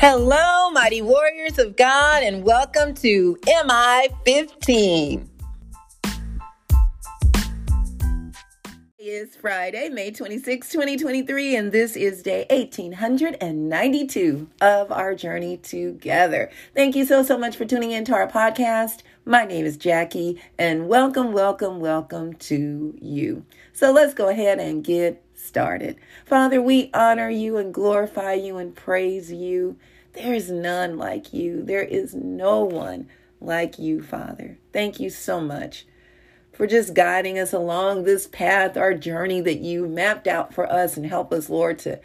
Hello, mighty warriors of God, and welcome to MI 15. It's Friday, May 26, 2023, and this is day 1892 of our journey together. Thank you so, so much for tuning into our podcast. My name is Jackie, and welcome, welcome, welcome to you. So let's go ahead and get started. Father, we honor you and glorify you and praise you. There is none like you. There is no one like you, Father. Thank you so much for just guiding us along this path, our journey that you mapped out for us and help us, Lord, to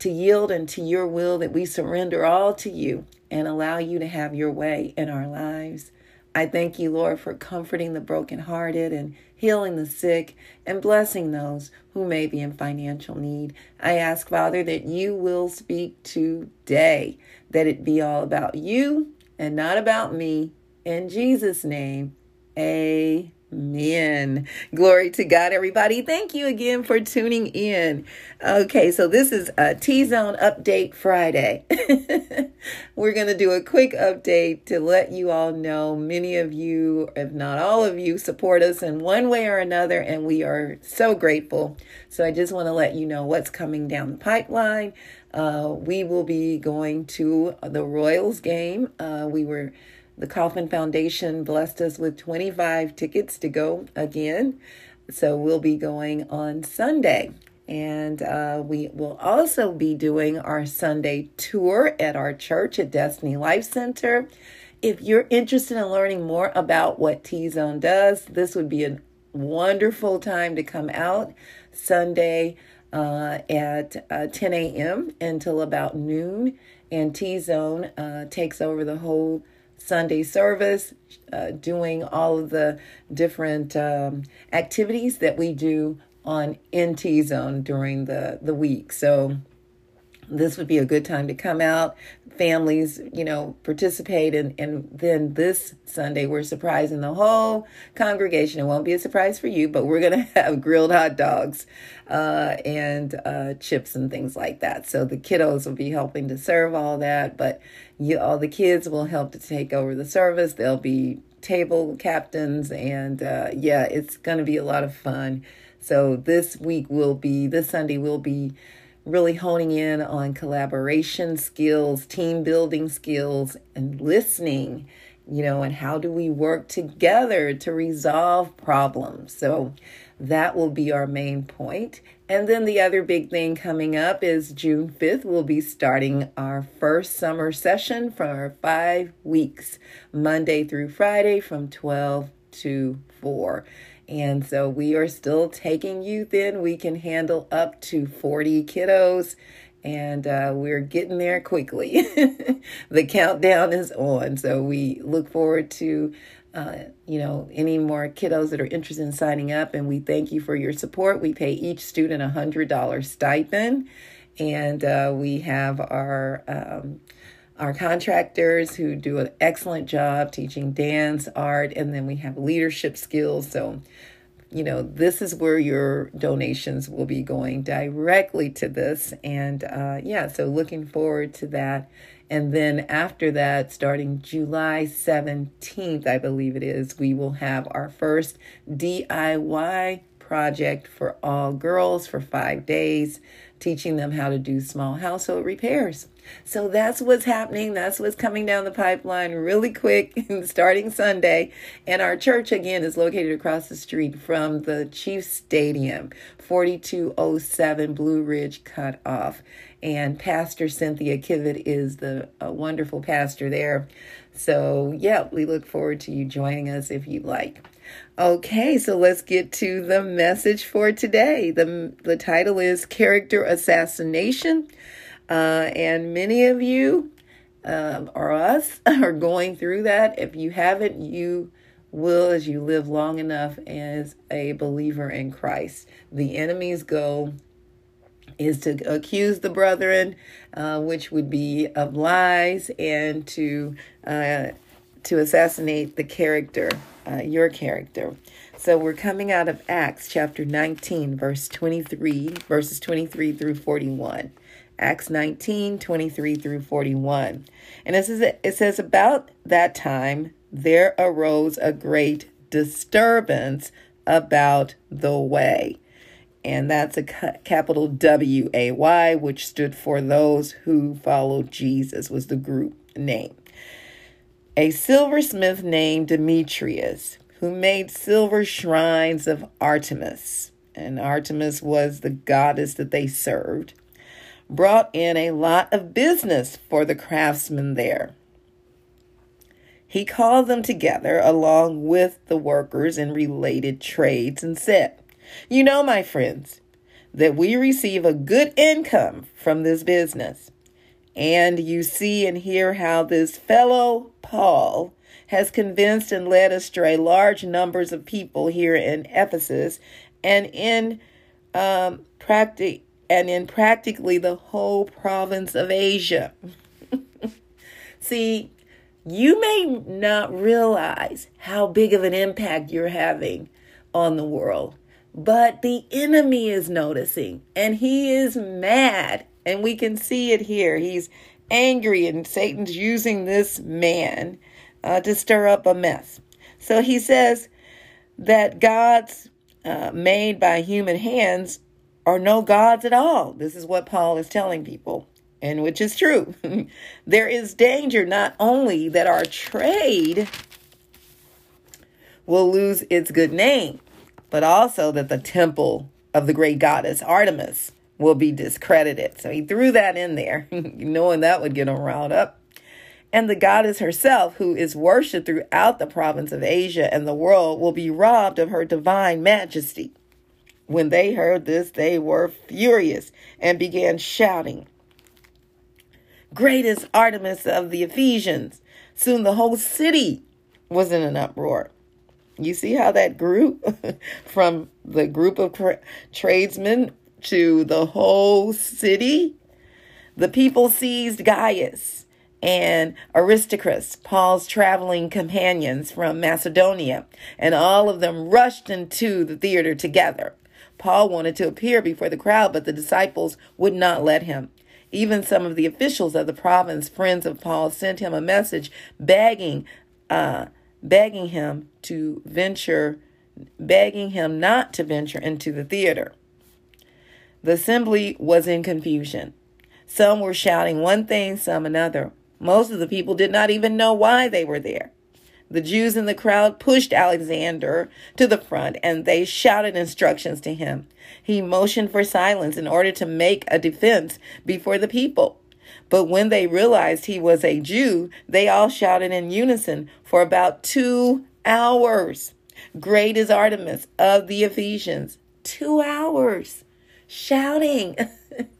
to yield into your will that we surrender all to you and allow you to have your way in our lives. I thank you, Lord, for comforting the brokenhearted and healing the sick and blessing those who may be in financial need. I ask, Father, that you will speak today, that it be all about you and not about me. In Jesus' name, amen. Amen. Glory to God, everybody. Thank you again for tuning in. Okay, so this is a T Zone Update Friday. We're going to do a quick update to let you all know many of you, if not all of you, support us in one way or another, and we are so grateful. So I just want to let you know what's coming down the pipeline. Uh, we will be going to the Royals game. Uh, we were the Kauffman Foundation blessed us with 25 tickets to go again. So we'll be going on Sunday. And uh, we will also be doing our Sunday tour at our church at Destiny Life Center. If you're interested in learning more about what T Zone does, this would be a wonderful time to come out Sunday uh, at uh, 10 a.m. until about noon. And T Zone uh, takes over the whole Sunday service, uh, doing all of the different um, activities that we do on NT Zone during the, the week. So this would be a good time to come out. Families you know participate and and then this sunday we're surprising the whole congregation. It won't be a surprise for you but we're going to have grilled hot dogs uh, and uh, chips and things like that. So the kiddos will be helping to serve all that but you all the kids will help to take over the service. They'll be table captains and uh, yeah it's going to be a lot of fun. So this week will be this sunday will be really honing in on collaboration skills, team building skills, and listening, you know, and how do we work together to resolve problems. So that will be our main point. And then the other big thing coming up is June 5th, we'll be starting our first summer session for five weeks, Monday through Friday from 12 to 4. And so we are still taking youth in. We can handle up to 40 kiddos, and uh, we're getting there quickly. the countdown is on. So we look forward to. Uh, you know, any more kiddos that are interested in signing up, and we thank you for your support. We pay each student a hundred dollar stipend, and uh, we have our um, our contractors who do an excellent job teaching dance, art, and then we have leadership skills. So, you know, this is where your donations will be going directly to this. And uh, yeah, so looking forward to that. And then after that, starting July 17th, I believe it is, we will have our first DIY project for all girls for five days, teaching them how to do small household repairs. So that's what's happening. That's what's coming down the pipeline really quick, starting Sunday. And our church, again, is located across the street from the Chiefs Stadium, 4207 Blue Ridge Cut Off. And Pastor Cynthia Kivett is the wonderful pastor there. So, yeah, we look forward to you joining us if you like. Okay, so let's get to the message for today. The, the title is Character Assassination. Uh, and many of you um, or us are going through that. If you haven't, you will as you live long enough as a believer in Christ. The enemy's goal is to accuse the brethren, uh, which would be of lies, and to uh, to assassinate the character, uh, your character. So we're coming out of Acts chapter 19, verse 23, verses 23 through 41. Acts 19 23 through 41. And it says, it says, About that time there arose a great disturbance about the way. And that's a capital W A Y, which stood for those who followed Jesus, was the group name. A silversmith named Demetrius, who made silver shrines of Artemis, and Artemis was the goddess that they served, brought in a lot of business for the craftsmen there. He called them together along with the workers in related trades and said, You know, my friends, that we receive a good income from this business. And you see and hear how this fellow Paul has convinced and led astray large numbers of people here in Ephesus and in um, practic- and in practically the whole province of Asia. See, you may not realize how big of an impact you're having on the world, but the enemy is noticing and he is mad. And we can see it here. He's angry, and Satan's using this man uh, to stir up a mess. So he says that God's uh, made by human hands are no gods at all. This is what Paul is telling people, and which is true. there is danger not only that our trade will lose its good name, but also that the temple of the great goddess Artemis will be discredited. So he threw that in there, knowing that would get him riled up. And the goddess herself, who is worshipped throughout the province of Asia and the world, will be robbed of her divine majesty. When they heard this, they were furious and began shouting, Great is Artemis of the Ephesians. Soon the whole city was in an uproar. You see how that grew from the group of tra- tradesmen to the whole city? The people seized Gaius and Aristarchus, Paul's traveling companions from Macedonia, and all of them rushed into the theater together. Paul wanted to appear before the crowd, but the disciples would not let him. Even some of the officials of the province, friends of Paul, sent him a message begging, uh, begging him to venture, begging him not to venture into the theater. The assembly was in confusion. Some were shouting one thing, some another. Most of the people did not even know why they were there. The Jews in the crowd pushed Alexander to the front and they shouted instructions to him. He motioned for silence in order to make a defense before the people. But when they realized he was a Jew, they all shouted in unison for about two hours. Great is Artemis of the Ephesians. Two hours shouting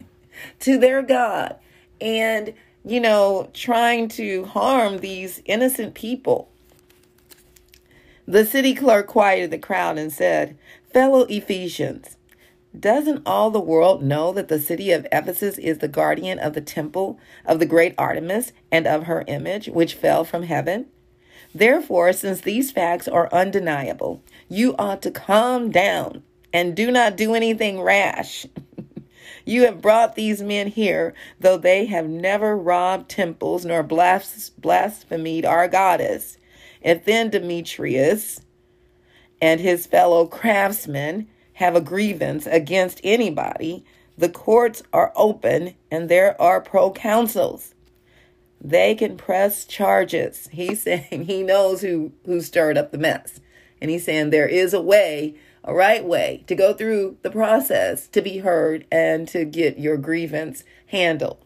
to their God. And you know, trying to harm these innocent people. The city clerk quieted the crowd and said, Fellow Ephesians, doesn't all the world know that the city of Ephesus is the guardian of the temple of the great Artemis and of her image, which fell from heaven? Therefore, since these facts are undeniable, you ought to calm down and do not do anything rash. You have brought these men here, though they have never robbed temples nor blasphemed our goddess. If then Demetrius and his fellow craftsmen have a grievance against anybody, the courts are open and there are proconsuls. They can press charges. He's saying he knows who, who stirred up the mess. And he's saying there is a way a right way to go through the process to be heard and to get your grievance handled.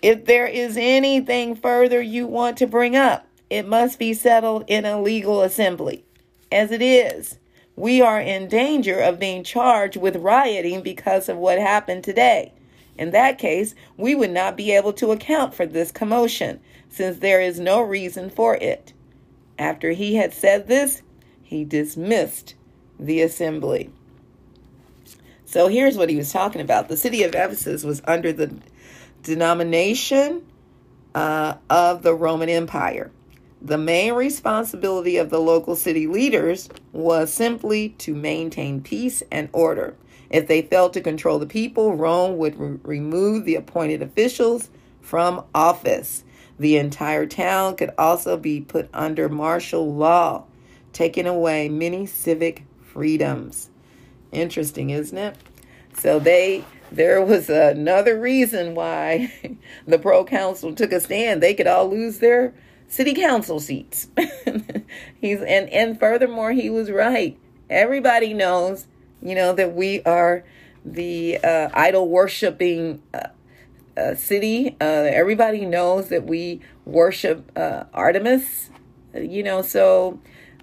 If there is anything further you want to bring up, it must be settled in a legal assembly. As it is, we are in danger of being charged with rioting because of what happened today. In that case, we would not be able to account for this commotion, since there is no reason for it. After he had said this, he dismissed the assembly. So here's what he was talking about. The city of Ephesus was under the denomination uh, of the Roman Empire. The main responsibility of the local city leaders was simply to maintain peace and order. If they failed to control the people, Rome would re- remove the appointed officials from office. The entire town could also be put under martial law, taking away many civic freedoms. Interesting, isn't it? So they there was another reason why the proconsul took a stand. They could all lose their city council seats. He's and and furthermore, he was right. Everybody knows, you know, that we are the uh, idol worshiping uh, uh, city. Uh, everybody knows that we worship uh, Artemis. You know, so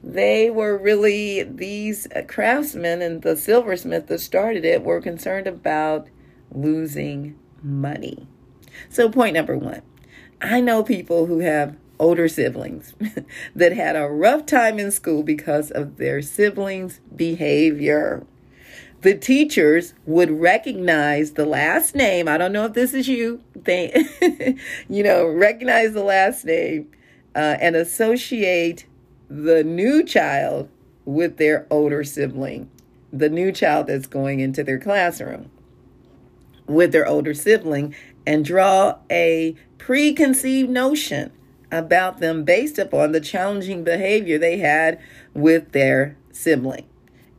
they were really these craftsmen and the silversmith that started it were concerned about losing money. So, point number one I know people who have older siblings that had a rough time in school because of their siblings' behavior. The teachers would recognize the last name. I don't know if this is you. They, you know, recognize the last name uh, and associate the new child with their older sibling, the new child that's going into their classroom with their older sibling and draw a preconceived notion about them based upon the challenging behavior they had with their sibling.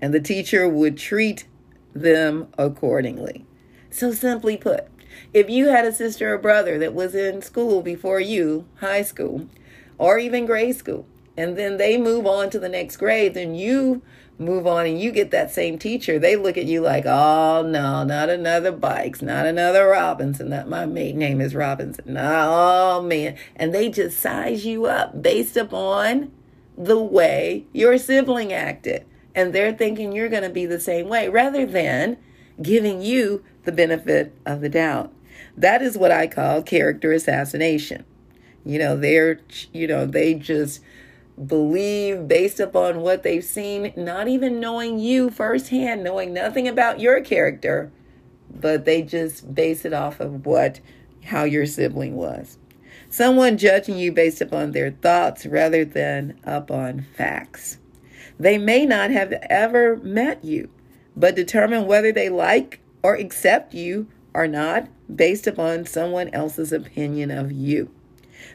And the teacher would treat them accordingly. So, simply put, if you had a sister or brother that was in school before you, high school, or even grade school, and then they move on to the next grade, then you move on and you get that same teacher, they look at you like, oh no, not another Buycks, not another Robinson. That my maiden name is Robinson. Oh man. And they just size you up based upon the way your sibling acted. And they're thinking you're going to be the same way rather than giving you the benefit of the doubt. That is what I call character assassination. You know, they're, you know, they just believe based upon what they've seen, not even knowing you firsthand, knowing nothing about your character, but they just base it off of what how your sibling was. Someone judging you based upon their thoughts rather than upon facts. They may not have ever met you, but determine whether they like or accept you or not based upon someone else's opinion of you.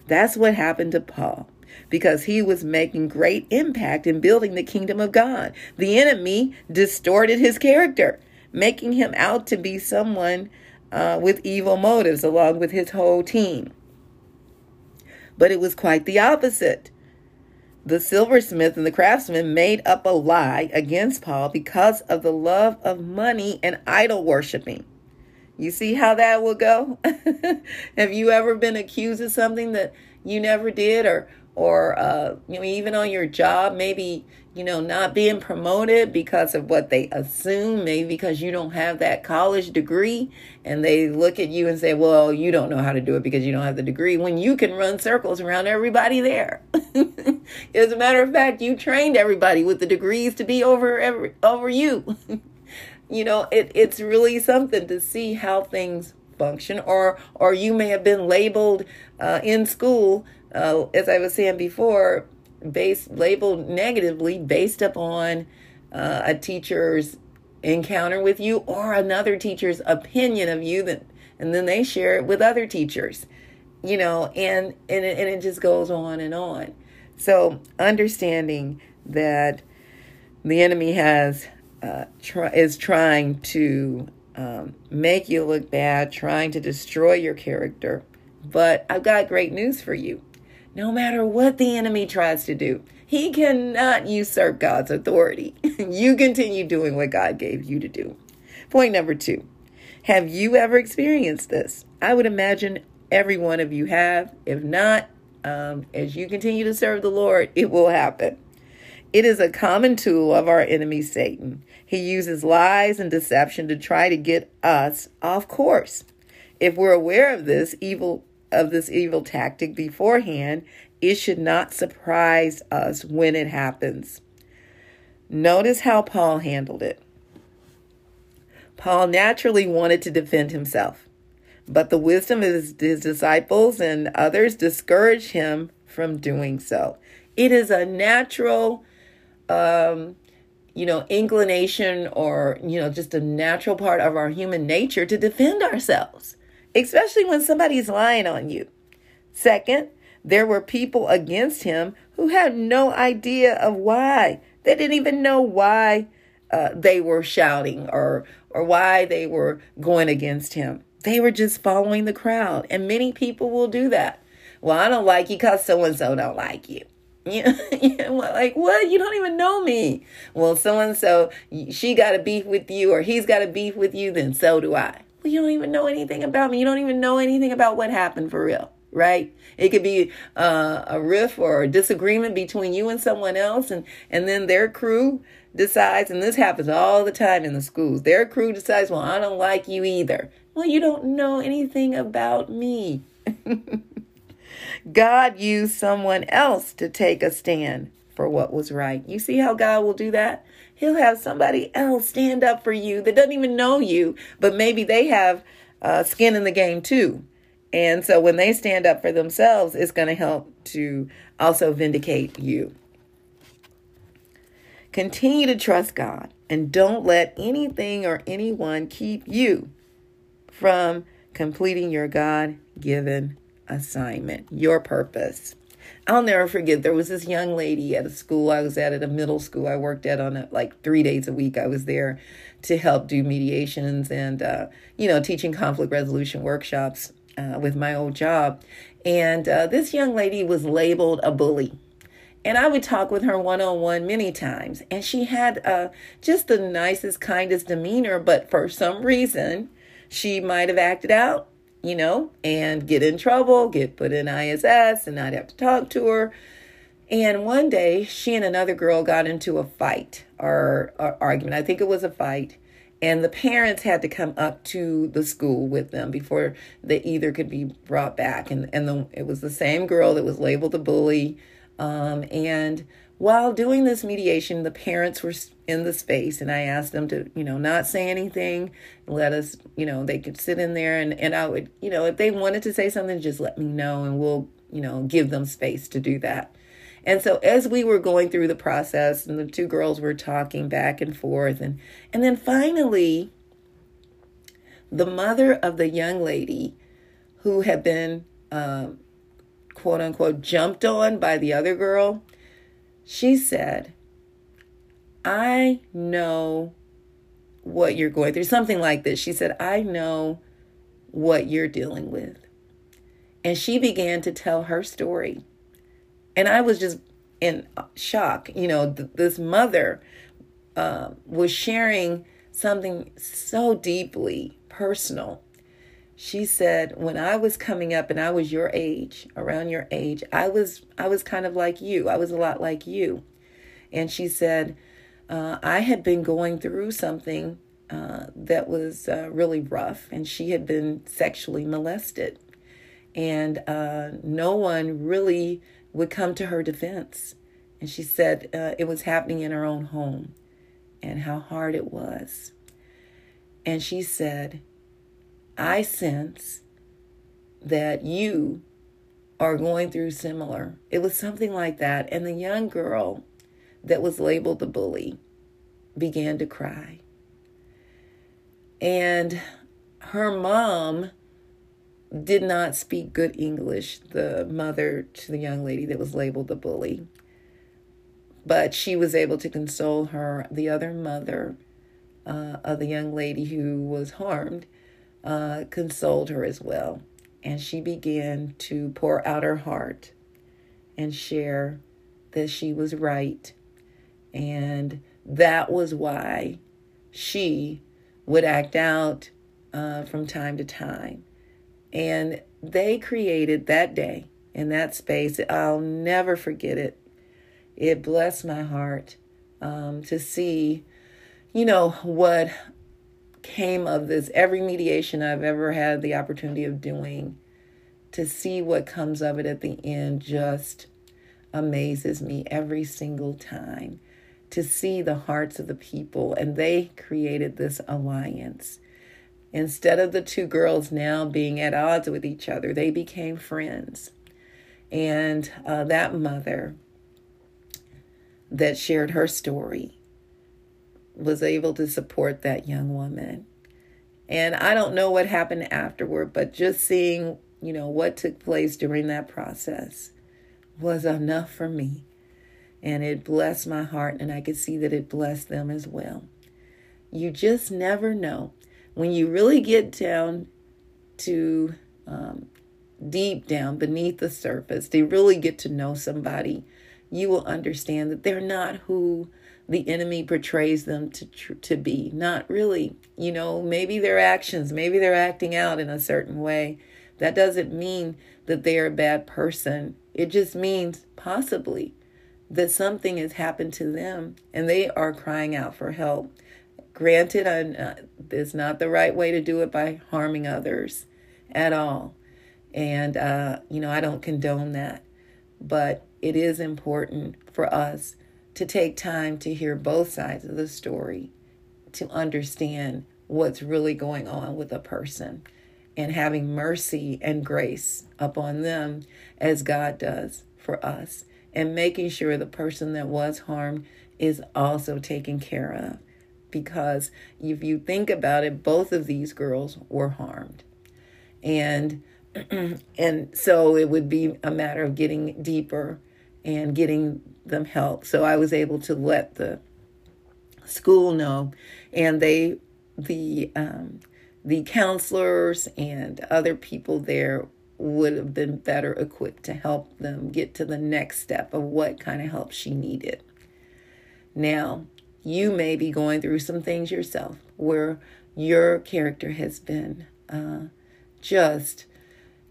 That's what happened to Paul because he was making great impact in building the kingdom of God. The enemy distorted his character, making him out to be someone uh, with evil motives along with his whole team. But it was quite the opposite. The silversmith and the craftsman made up a lie against Paul because of the love of money and idol worshiping. You see how that will go? Have you ever been accused of something that you never did or or uh, you know even on your job maybe you know not being promoted because of what they assume maybe because you don't have that college degree and they look at you and say well you don't know how to do it because you don't have the degree when you can run circles around everybody there. As a matter of fact you trained everybody with the degrees to be over every, over you. You know it, it's really something to see how things or or you may have been labeled uh, in school uh, as I was saying before, based labeled negatively based upon uh, a teacher's encounter with you or another teacher's opinion of you that and then they share it with other teachers you know and and it, and it just goes on and on. So understanding that the enemy has uh, try, is trying to um, make you look bad trying to destroy your character but i've got great news for you no matter what the enemy tries to do, he cannot usurp God's authority. you continue doing what God gave you to do. Point number two Have you ever experienced this? I would imagine every one of you have. If not, um, as you continue to serve the Lord, it will happen. It is a common tool of our enemy, Satan. He uses lies and deception to try to get us off course. If we're aware of this evil of this evil tactic beforehand, it should not surprise us when it happens. Notice how Paul handled it. Paul naturally wanted to defend himself, but the wisdom of his, his disciples and others discouraged him from doing so. It is a natural, um, you know, inclination or, you know, just a natural part of our human nature to defend ourselves, especially when somebody's lying on you. Second, there were people against him who had no idea of why. They didn't even know why uh, they were shouting or or why they were going against him. They were just following the crowd, and many people will do that. Well, I don't like you because so and so don't like you. Yeah, like what? You don't even know me. Well, so and so, she got a beef with you, or he's got a beef with you, then so do I. Well, you don't even know anything about me. You don't even know anything about what happened for real, right? It could be uh, a riff or a disagreement between you and someone else, and and then their crew decides, and this happens all the time in the schools. Their crew decides, well, I don't like you either. Well, you don't know anything about me. God used someone else to take a stand for what was right. You see how God will do that? He'll have somebody else stand up for you that doesn't even know you, but maybe they have uh, skin in the game too. And so when they stand up for themselves, it's going to help to also vindicate you. Continue to trust God and don't let anything or anyone keep you from completing your God given assignment, your purpose. I'll never forget there was this young lady at a school I was at at a middle school I worked at on a, like three days a week. I was there to help do mediations and uh, you know teaching conflict resolution workshops uh, with my old job. And uh, this young lady was labeled a bully. And I would talk with her one on one many times. And she had uh, just the nicest, kindest demeanor. But for some reason, she might have acted out you know, and get in trouble, get put in ISS, and not have to talk to her. And one day, she and another girl got into a fight or, or, argument. I think it was a fight. And the parents had to come up to the school with them before they either could be brought back. And, and the, it was the same girl that was labeled a bully. Um, and while doing this mediation, the parents were in the space and I asked them to, you know, not say anything, let us, you know, they could sit in there and, and I would, you know, if they wanted to say something, just let me know and we'll, you know, give them space to do that. And so as we were going through the process and the two girls were talking back and forth and and then finally the mother of the young lady who had been um, quote unquote jumped on by the other girl she said, I know what you're going through. Something like this. She said, I know what you're dealing with. And she began to tell her story. And I was just in shock. You know, th- this mother uh, was sharing something so deeply personal she said when i was coming up and i was your age around your age i was i was kind of like you i was a lot like you and she said uh, i had been going through something uh, that was uh, really rough and she had been sexually molested and uh, no one really would come to her defense and she said uh, it was happening in her own home and how hard it was and she said I sense that you are going through similar. It was something like that. And the young girl that was labeled the bully began to cry. And her mom did not speak good English, the mother to the young lady that was labeled the bully. But she was able to console her, the other mother uh, of the young lady who was harmed uh, consoled her as well. And she began to pour out her heart and share that she was right. And that was why she would act out uh, from time to time. And they created that day in that space. I'll never forget it. It blessed my heart um, to see, you know, what came of this, every mediation I've ever had the opportunity of doing, to see what comes of it at the end just amazes me every single time. To see the hearts of the people, and they created this alliance. Instead of the two girls now being at odds with each other, they became friends. And uh, that mother that shared her story was able to support that young woman. And I don't know what happened afterward, but just seeing, you know, what took place during that process was enough for me. And it blessed my heart, and I could see that it blessed them as well. You just never know. When you really get down to um, deep down beneath the surface, they really get to know somebody, you will understand that they're not who the enemy portrays them to to be. Not really. You know, maybe their actions, maybe they're acting out in a certain way. That doesn't mean that they're a bad person. It just means possibly that something has happened to them and they are crying out for help. Granted, uh, it's not the right way to do it by harming others at all. And, uh, you know, I don't condone that. But it is important for us to take time to hear both sides of the story, to understand what's really going on with a person, and having mercy and grace upon them as God does for us, and making sure the person that was harmed is also taken care of. Because if you think about it, both of these girls were harmed. And and so it would be a matter of getting deeper and getting them help. So I was able to let the school know, and they, the um, the counselors and other people there would have been better equipped to help them get to the next step of what kind of help she needed. Now, you may be going through some things yourself where your character has been uh, just,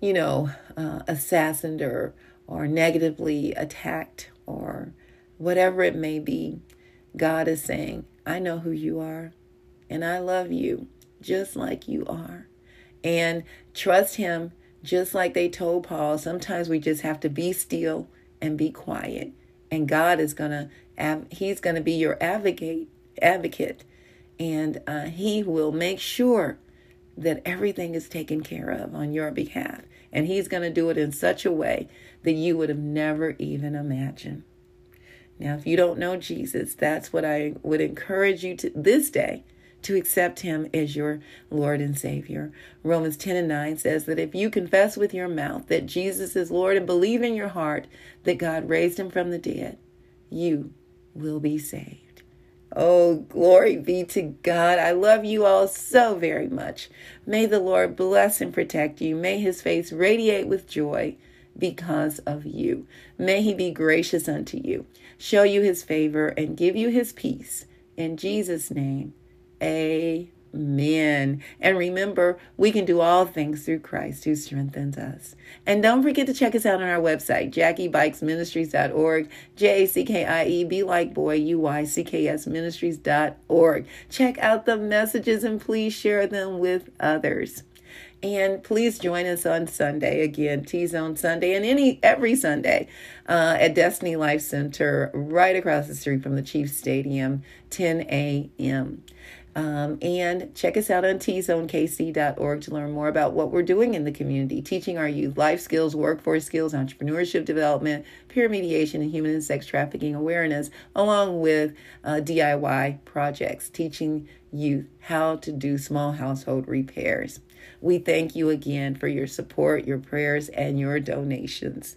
you know, uh, assassinated or or negatively attacked or whatever it may be, God is saying, I know who you are and I love you just like you are. And trust Him just like they told Paul. Sometimes we just have to be still and be quiet. And God is going to, He's going to be your advocate, advocate. And uh, He will make sure that everything is taken care of on your behalf. And He's going to do it in such a way that you would have never even imagined. Now, if you don't know Jesus, that's what I would encourage you to this day to accept him as your Lord and Savior. Romans 10 and 9 says that if you confess with your mouth that Jesus is Lord and believe in your heart that God raised him from the dead, you will be saved. Oh, glory be to God. I love you all so very much. May the Lord bless and protect you. May his face radiate with joy because of you. May he be gracious unto you, show you his favor, and give you his peace. In Jesus' name, amen. And remember, we can do all things through Christ who strengthens us. And don't forget to check us out on our website, jackiebuycksministries.org, J A C K I E, be like boy, U Y C K S ministries.org. Check out the messages and please share them with others. And please join us on Sunday again, T Zone Sunday, and any every Sunday uh, at Destiny Life Center, right across the street from the Chiefs Stadium, 10 a.m. Um, and check us out on tzonekc.org to learn more about what we're doing in the community, teaching our youth life skills, workforce skills, entrepreneurship development, peer mediation, and human and sex trafficking awareness, along with uh, DIY projects, teaching youth how to do small household repairs. We thank you again for your support, your prayers, and your donations.